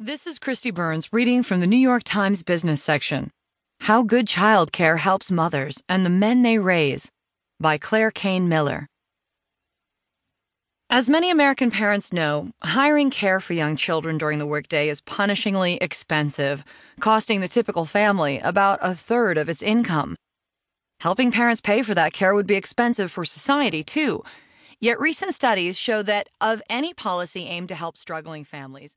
This is Kristi Burns reading from the New York Times business section How Good Child Care Helps Mothers and the Men They Raise by Claire Cain Miller. As many American parents know, hiring care for young children during the workday is punishingly expensive, costing the typical family about a third of its income. Helping parents pay for that care would be expensive for society, too. Yet recent studies show that of any policy aimed to help struggling families,